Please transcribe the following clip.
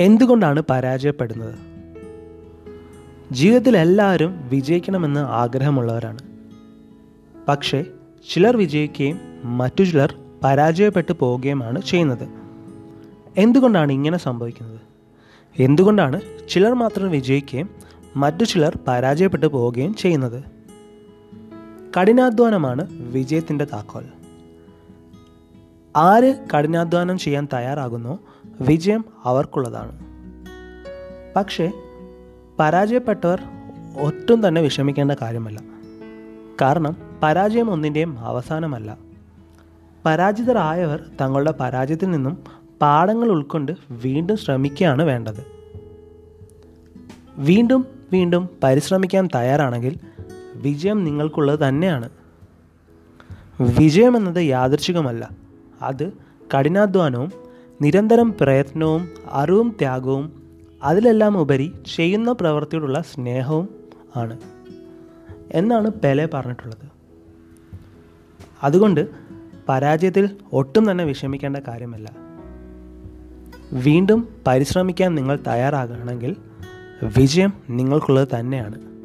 എന്തുകൊണ്ടാണ് പരാജയപ്പെടുന്നത്? ജീവിതത്തിൽ എല്ലാവരും വിജയിക്കണമെന്ന് ആഗ്രഹമുള്ളവരാണ്. പക്ഷേ ചിലർ വിജയിക്കുകയും മറ്റു ചിലർ പരാജയപ്പെട്ടു പോവുകയുമാണ് ചെയ്യുന്നത്. എന്തുകൊണ്ടാണ് ഇങ്ങനെ സംഭവിക്കുന്നത്? എന്തുകൊണ്ടാണ് ചിലർ മാത്രം വിജയിക്കുകയും മറ്റു ചിലർ പരാജയപ്പെട്ടു പോവുകയും ചെയ്യുന്നത്? കഠിനാധ്വാനമാണ് വിജയത്തിന്റെ താക്കോൽ. ആര് കഠിനാധ്വാനം ചെയ്യാൻ തയ്യാറാകുന്നോ? വിജയം അവർക്കുള്ളതാണ്. പക്ഷേ പരാജയപ്പെട്ടവർ ഒട്ടും തന്നെ വിഷമിക്കേണ്ട കാര്യമല്ല. കാരണം പരാജയം ഒന്നിന്റെയും അവസാനമല്ല. പരാജിതരായവർ തങ്ങളുടെ പരാജയത്തിൽ നിന്നും പാഠങ്ങൾ ഉൾക്കൊണ്ട് വീണ്ടും ശ്രമിക്കുകയാണ് വേണ്ടത്. വീണ്ടും വീണ്ടും പരിശ്രമിക്കാൻ തയ്യാറാണെങ്കിൽ വിജയം നിങ്ങൾക്കുള്ളത് തന്നെയാണ്. വിജയം എന്നത് യാദൃച്ഛികമല്ല അത് കഠിനാധ്വാനവും നിരന്തരം പ്രയത്നവും അറിവും ത്യാഗവും അതിലെല്ലാം ഉപരി ചെയ്യുന്ന പ്രവൃത്തിയോടുള്ള സ്നേഹവും ആണ്. എന്നാണ് പെലെ പറഞ്ഞിട്ടുള്ളത്. അതുകൊണ്ട് പരാജയത്തിൽ ഒട്ടും തന്നെ വിഷമിക്കേണ്ട കാര്യമല്ല. വീണ്ടും പരിശ്രമിക്കാൻ നിങ്ങൾ തയ്യാറാകണമെങ്കിൽ വിജയം നിങ്ങൾക്കുള്ളത് തന്നെയാണ്.